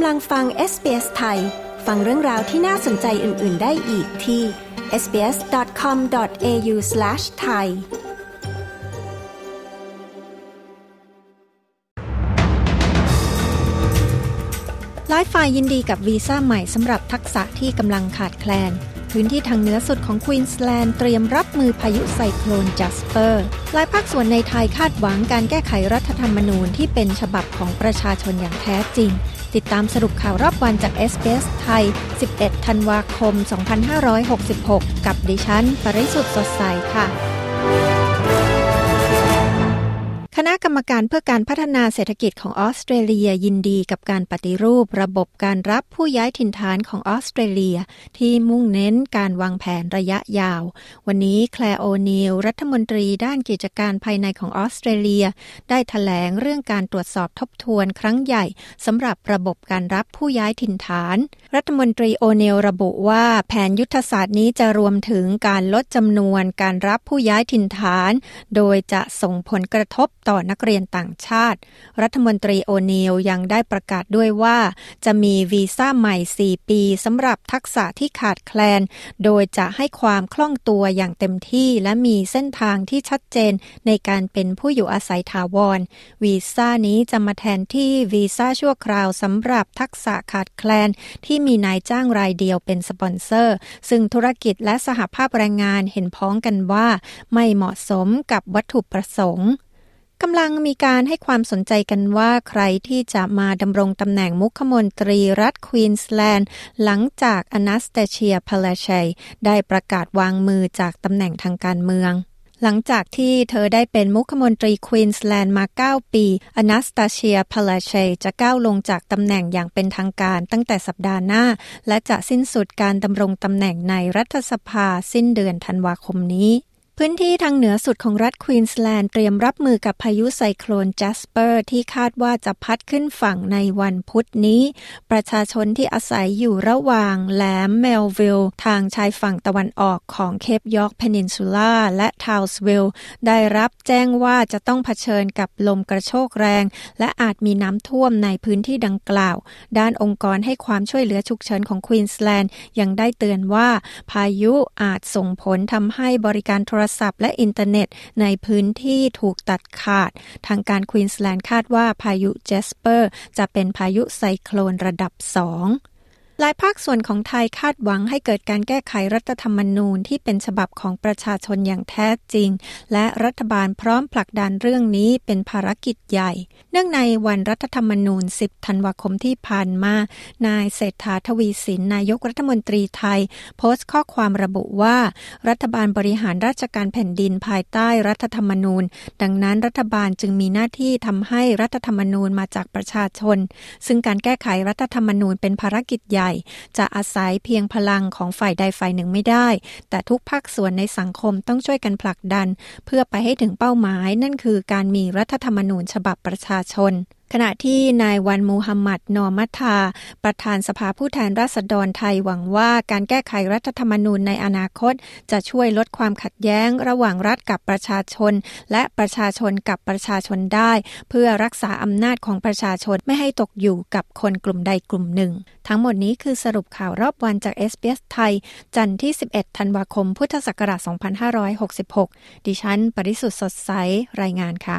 กำลังฟัง SBS ไทย ฟังเรื่องราวที่น่าสนใจอื่น ๆ ได้อีกที่ sbs.com.au/thai หลายฝ่ายยินดีกับวีซ่าใหม่สำหรับทักษะที่กำลังขาดแคลน พื้นที่ทางเหนือสุดของควีนสแลนด์เตรียมรับมือพายุไซโคลนจัสเปอร์ หลายภาคส่วนในไทยคาดหวังการแก้ไขรัฐธรรมนูญที่เป็นฉบับของประชาชนอย่างแท้จริง ติดตามสรุปข่าวรอบวันจากเอสเสไทย 11 ธันวาคม 2566 กับดิฉัน ปริสุทธ์สดใสค่ะ คณะกรรมการเพื่อการพัฒนาเศรษฐกิจของออสเตรเลียยินดีกับการปฏิรูประบบการรับผู้ย้ายถิ่นฐานของออสเตรเลีย ที่มุ่งเน้นการวางแผนระยะยาว วันนี้แคลโอนิลรัฐมนตรีด้านกิจการภายในของออสเตรเลีย ได้ถแถลงเรื่องการตรวจสอบทบทวนครั้งใหญ่สำหรับระบบการรับผู้ย้ายถิ่นฐาน รัฐมนตรีโอเนลระบุว่าแผนยุทธศาสตร์นี้จะรวมถึงการลดจำนวนการรับผู้ย้ายถิ่นฐาน โดยจะส่งผลกระทบต่อนักเรียนต่างชาติ รัฐมนตรีโอนิลยังได้ประกาศด้วยว่า จะมีวีซ่าใหม่ 4 ปีสำหรับทักษะที่ขาดแคลน โดยจะให้ความคล่องตัวอย่างเต็มที่และมีเส้นทางที่ชัดเจนในการเป็นผู้อยู่อาศัยถาวร วีซ่านี้จะมาแทนที่วีซ่าชั่วคราวสำหรับทักษะขาดแคลน ที่มีนายจ้างรายเดียวเป็นสปอนเซอร์ ซึ่งธุรกิจและสหภาพแรงงานเห็นพ้องกันว่า ไม่เหมาะสมกับวัตถุประสงค์ กำลังมีการให้ความสนใจกันว่าใครที่จะมาดำรงตำแหน่งมุขมนตรีรัฐควีนสแลนด์ หลังจากอนาสตาเชียพาลาเชย์ได้ประกาศวางมือจากตำแหน่งทางการเมือง หลังจากที่เธอได้เป็นมุขมนตรีควีนสแลนด์มา 9 ปีอนาสตาเชียพาลาเชย์จะก้าวลงจากตำแหน่งอย่างเป็นทางการตั้งแต่สัปดาห์หน้า และจะสิ้นสุดการดำรงตำแหน่งในรัฐสภาสิ้นเดือนธันวาคมนี้ พื้นที่ทางเหนือสุดของรัฐควีนสแลนด์เตรียมรับมือกับพายุไซโคลนจัสเปอร์ที่คาดว่าจะพัดขึ้นฝั่งในวันพุธนี้ ประชาชนที่อาศัยอยู่ระหว่างแหลมเมลวิลทางชายฝั่งตะวันออกของเคปยอร์กเพนินซูล่าและทาวน์สวิลล์ได้รับแจ้งว่าจะต้องเผชิญกับลมกระโชกแรง และอาจมีน้ำท่วมในพื้นที่ดังกล่าว ด้านองค์กรให้ความช่วยเหลือฉุกเฉินของควีนสแลนด์ยังได้เตือนว่าพายุอาจส่งผลทำให้บริการโทรศัพท์และอินเทอร์เน็ตในพื้นที่ถูกตัดขาด ทางการควีนสแลนด์คาดว่าพายุจัสเปอร์ จะเป็นพายุไซโคลนระดับสอง หลายภาคส่วนของไทยคาดหวังให้เกิดการแก้ไขรัฐธรรมนูญที่เป็นฉบับของประชาชนอย่างแท้จริง และรัฐบาลพร้อมผลักดันเรื่องนี้เป็นภารกิจใหญ่ เนื่องในวันรัฐธรรมนูญ 10 ธันวาคมที่ผ่านมา นายเศรษฐาทวีสินนายกรัฐมนตรีไทย โพสต์ข้อความระบุว่า รัฐบาลบริหารราชการแผ่นดินภายใต้รัฐธรรมนูญ ดังนั้นรัฐบาลจึงมีหน้าที่ทำให้รัฐธรรมนูญมาจากประชาชน ซึ่งการแก้ไขรัฐธรรมนูญเป็นภารกิจใหญ่จะอาศัยเพียงพลังของฝ่ายใดฝ่ายหนึ่งไม่ได้ แต่ทุกภาคส่วนในสังคมต้องช่วยกันผลักดัน เพื่อไปให้ถึงเป้าหมายนั่นคือการมีรัฐธรรมนูญฉบับประชาชน ขณะที่นายวันมูฮัมหมัด นอมัทา ประธานสภาผู้แทนราษฎรไทยหวังว่าการแก้ไขรัฐธรรมนูญในอนาคต จะช่วยลดความขัดแย้ง ระหว่างรัฐกับประชาชน และประชาชนกับประชาชนได้ เพื่อรักษาอำนาจของประชาชนไม่ให้ตกอยู่กับคนกลุ่มใดกลุ่มหนึ่ง ทั้งหมดนี้คือสรุปข่าวรอบวันจาก s อสเ s ไทย จันทร์ที่ 11 ธันวาคม พุทธศักราช 2566 ดิฉัน ปริสุทธ์สดใสรายงานค่ะ